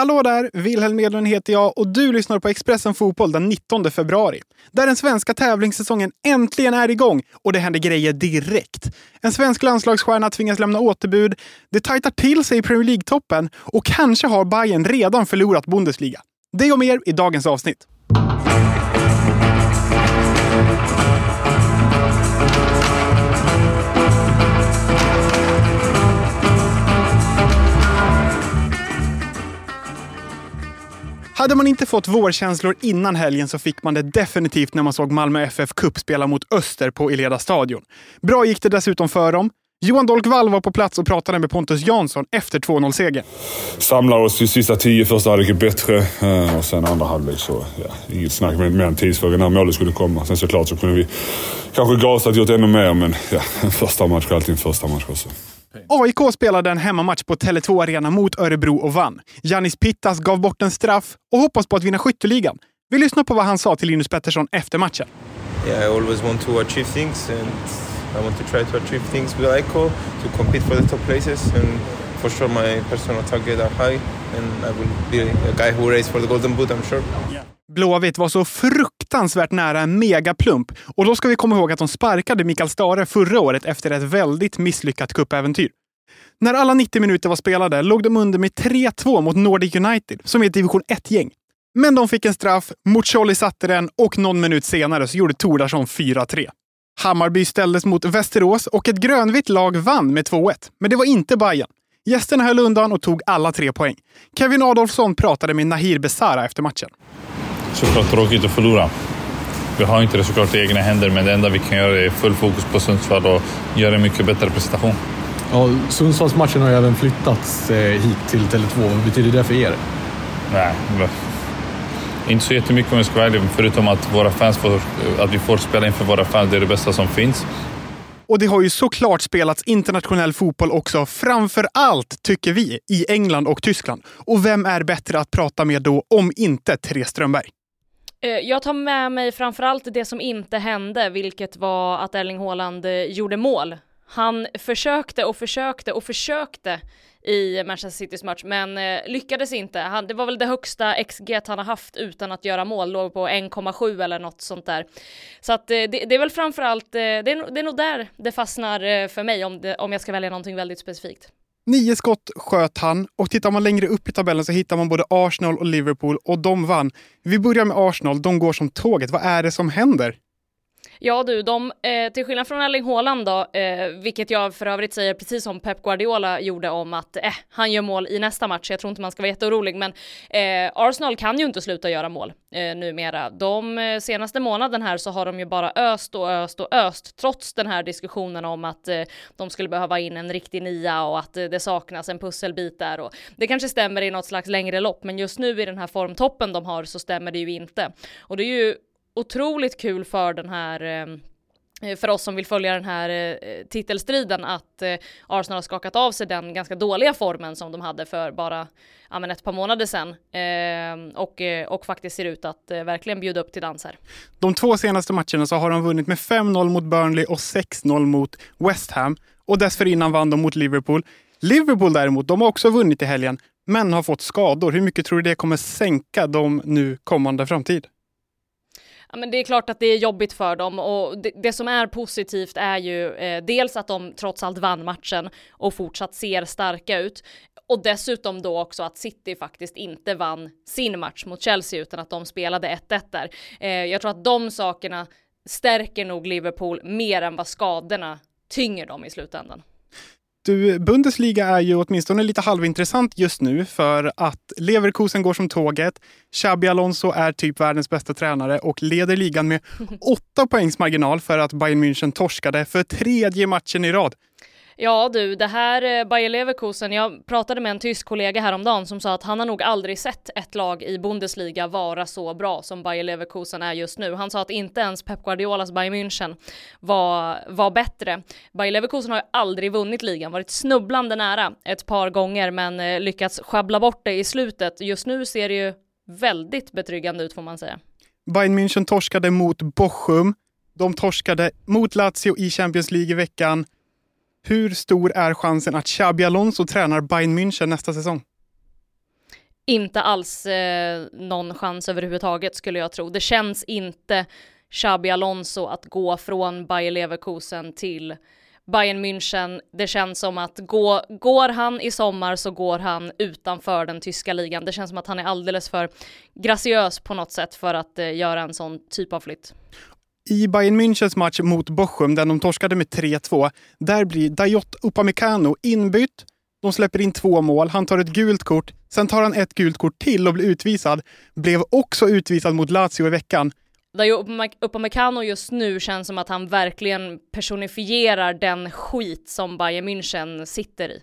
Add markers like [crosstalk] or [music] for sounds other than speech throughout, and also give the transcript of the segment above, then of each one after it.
Hallå där! Wilhelm Edlund heter jag och du lyssnar på Expressen Fotboll den 19 februari. Där den svenska tävlingssäsongen äntligen är igång och det händer grejer direkt. En svensk landslagsstjärna tvingas lämna återbud, det tajtar till sig i Premier League-toppen och kanske har Bayern redan förlorat Bundesliga. Det och mer i dagens avsnitt. Hade man inte fått vårkänslor innan helgen så fick man det definitivt när man såg Malmö FF Cup spela mot Öster på Eleda stadion. Bra gick det dessutom för dem. Johan Dolk Wall var på plats och pratade med Pontus Jansson efter 2-0-segern. Samlar oss i sista tio, första halvlek bättre eh, och sen andra halvlek så, ja, inget snack med mer än tidsfråga när målet skulle komma. Sen såklart så kunde vi kanske gasat gjort ännu mer, men ja, en [laughs] första match är alltid en första match också. AIK spelade en hemmamatch på Tele2 Arena mot Örebro och vann. Janis Pittas gav bort en straff och hoppas på att vinna skytteligan. Vi lyssnar på vad han sa till Linus Pettersson efter matchen. Yeah, I always want to achieve things and I want to try to achieve things with AIK to compete for the top places and for sure my personal target are high and I will be a guy who race for the golden boot I'm sure. Blåvitt var så fruktansvärt nära en megaplump och då ska vi komma ihåg att de sparkade Mikael Stare förra året efter ett väldigt misslyckat cupäventyr. När alla 90 minuter var spelade låg de under med 3-2 mot Nordic United, som är ett division 1-gäng. Men de fick en straff, Muccioli satte den och någon minut senare så gjorde Tordarsson 4-3. Hammarby ställdes mot Västerås och ett grönvitt lag vann med 2-1. Men det var inte Bayern. Gästerna höll undan och tog alla tre poäng. Kevin Adolfsson pratade med Nahir Besara efter matchen. Såklart tråkigt att förlora. Vi har inte det såklart i egna händer, men det enda vi kan göra är full fokus på Sundsvall och göra en mycket bättre prestation. Ja, Sundsvallsmatchen har ju även flyttats eh, hit till Tele2. Vad betyder det för er? Nej, inte så jättemycket om jag ska vara ärlig, förutom att, våra fans får, att vi får spela inför våra fans. Det är det bästa som finns. Och det har ju såklart spelats internationell fotboll också, framför allt, tycker vi, i England och Tyskland. Och vem är bättre att prata med då, om inte Therese Strömberg? Eh, jag tar med mig framförallt det som inte hände, vilket var att Erling Haaland eh, gjorde mål. Han försökte och försökte och försökte i Manchester Citys match, men eh, lyckades inte. Han, det var väl det högsta XG han har haft utan att göra mål, låg på 1,7 eller något sånt där. Så att det, det, är väl framförallt, det, är, det är nog där det fastnar för mig om, det, om jag ska välja någonting väldigt specifikt. Nio skott sköt han och tittar man längre upp i tabellen så hittar man både Arsenal och Liverpool och de vann. Vi börjar med Arsenal, de går som tåget. Vad är det som händer? Ja du, de, eh, till skillnad från Erling Haaland då, eh, vilket jag för övrigt säger precis som Pep Guardiola gjorde om att eh, han gör mål i nästa match, jag tror inte man ska vara jätteorolig, men eh, Arsenal kan ju inte sluta göra mål eh, numera. De eh, senaste månaden här så har de ju bara öst och öst och öst, trots den här diskussionen om att eh, de skulle behöva in en riktig nia och att eh, det saknas en pusselbit där och det kanske stämmer i något slags längre lopp, men just nu i den här formtoppen de har så stämmer det ju inte. Och det är ju otroligt kul för den här eh, för oss som vill följa den här eh, titelstriden att eh, Arsenal har skakat av sig den ganska dåliga formen som de hade för bara ja, men ett par månader sedan och, och faktiskt ser ut att verkligen bjuda upp till dans här. De två senaste matcherna så har de vunnit med 5-0 mot Burnley och 6-0 mot West Ham och dessförinnan vann de mot Liverpool. Liverpool däremot, de har också vunnit i helgen men har fått skador. Hur mycket tror du det kommer sänka dem nu kommande framtid? Ja, men det är klart att det är jobbigt för dem och det, det som är positivt är ju eh, dels att de trots allt vann matchen och fortsatt ser starka ut och dessutom då också att City faktiskt inte vann sin match mot Chelsea utan att de spelade 1-1 där. Eh, jag tror att de sakerna stärker nog Liverpool mer än vad skadorna tynger dem i slutändan. Du, Bundesliga är ju åtminstone lite halvintressant just nu för att Leverkusen går som tåget. Xabi Alonso är typ världens bästa tränare och leder ligan med [laughs] åtta poängs marginal för att Bayern München torskade för tredje matchen i rad. Ja du, det här eh, Bayer Leverkusen, jag pratade med en tysk kollega häromdagen som sa att han har nog aldrig sett ett lag i Bundesliga vara så bra som Bayer Leverkusen är just nu. Han sa att inte ens Pep Guardiolas Bayern München var, var bättre. Bayer Leverkusen har ju aldrig vunnit ligan, varit snubblande nära ett par gånger men eh, lyckats schabbla bort det i slutet. Just nu ser det ju väldigt betryggande ut får man säga. Bayern München torskade mot Bochum. De torskade mot Lazio i Champions League i veckan. Hur stor är chansen att Xabi Alonso tränar Bayern München nästa säsong? inte alls eh, någon chans överhuvudtaget skulle jag tro. Det känns inte Xabi Alonso att gå från Bayer Leverkusen till Bayern München. Det känns som att gå, går han i sommar så går han utanför den tyska ligan. Det känns som att han är alldeles för graciös på något sätt för att eh, göra en sån typ av flytt. I Bayern Münchens match mot Bochum, där de torskade med 3-2, där blir Dayot Upamecano inbytt. De släpper in två mål, han tar ett gult kort, sen tar han ett gult kort till och blir utvisad. Blev också utvisad mot Lazio i veckan. Dayo Upamecano just nu känns som att han verkligen personifierar den skit som Bayern München sitter i.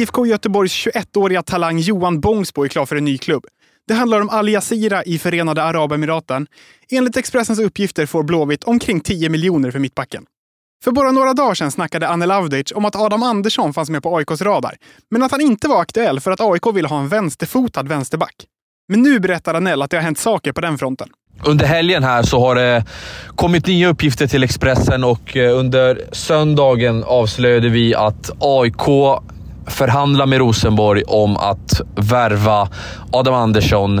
IFK Göteborgs 21-åriga talang Johan Bångsbo är klar för en ny klubb. Det handlar om Al Jazeera i Förenade Arabemiraten. Enligt Expressens uppgifter får Blåvitt omkring 10 miljoner för mittbacken. För bara några dagar sedan snackade Anel Avdic om att Adam Andersson fanns med på AIKs radar, men att han inte var aktuell för att AIK ville ha en vänsterfotad vänsterback. Men nu berättar Anel att det har hänt saker på den fronten. Under helgen här så har det kommit nya uppgifter till Expressen och eh, under söndagen avslöjade vi att AIK förhandla med Rosenborg om att värva Adam Andersson.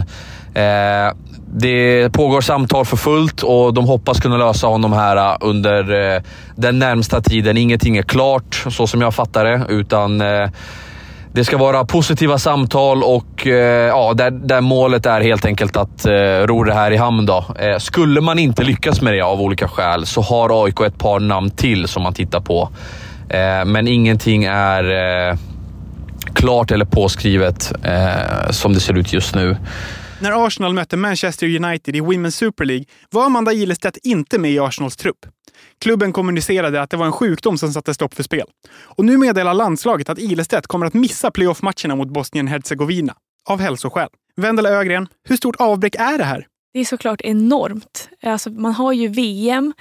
Eh, det pågår samtal för fullt och de hoppas kunna lösa honom här eh, under eh, den närmsta tiden. Ingenting är klart så som jag fattar det, utan eh, det ska vara positiva samtal och eh, ja, där, där målet är helt enkelt att eh, ro det här i hamn. Då. Eh, skulle man inte lyckas med det av olika skäl så har AIK ett par namn till som man tittar på. Eh, men ingenting är eh, klart eller påskrivet eh, som det ser ut just nu. När Arsenal mötte Manchester United i Women's Super League var Amanda Ilestedt inte med i Arsenals trupp. Klubben kommunicerade att det var en sjukdom som satte stopp för spel. Och nu meddelar landslaget att Ilestedt kommer att missa playoff-matcherna mot Bosnien-Hercegovina. Av hälsoskäl. Vendela Ögren, hur stort avbräck är det här? Det är såklart enormt. Alltså, man har ju VM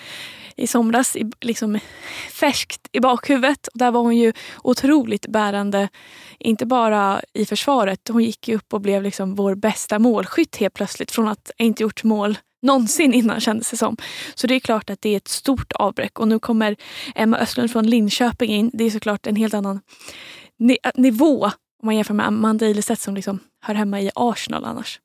i somras liksom färskt i bakhuvudet. Där var hon ju otroligt bärande, inte bara i försvaret. Hon gick ju upp och blev liksom vår bästa målskytt helt plötsligt från att inte gjort mål någonsin innan kändes det som. Så det är klart att det är ett stort avbräck och nu kommer Emma Östlund från Linköping in. Det är såklart en helt annan äh, nivå om man jämför med Amanda Ilestedt som liksom hör hemma i Arsenal annars.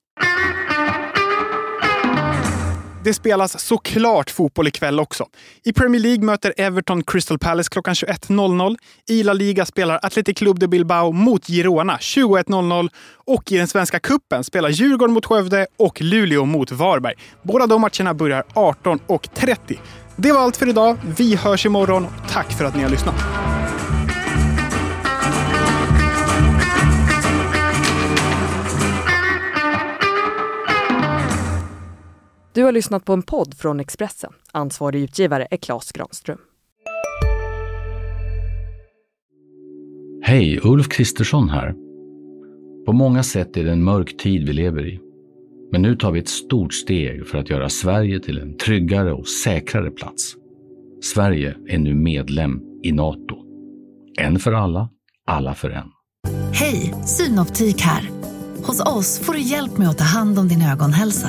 Det spelas såklart fotboll ikväll också. I Premier League möter Everton Crystal Palace klockan 21.00. I La Liga spelar Athletic Club de Bilbao mot Girona 21.00. Och i den svenska kuppen spelar Djurgården mot Skövde och Luleå mot Varberg. Båda de matcherna börjar 18.30. Det var allt för idag. Vi hörs imorgon. Tack för att ni har lyssnat. Du har lyssnat på en podd från Expressen. Ansvarig utgivare är Klas Granström. Hej, Ulf Kristersson här. På många sätt är det en mörk tid vi lever i. Men nu tar vi ett stort steg för att göra Sverige till en tryggare och säkrare plats. Sverige är nu medlem i Nato. En för alla, alla för en. Hej, Synoptik här. Hos oss får du hjälp med att ta hand om din ögonhälsa.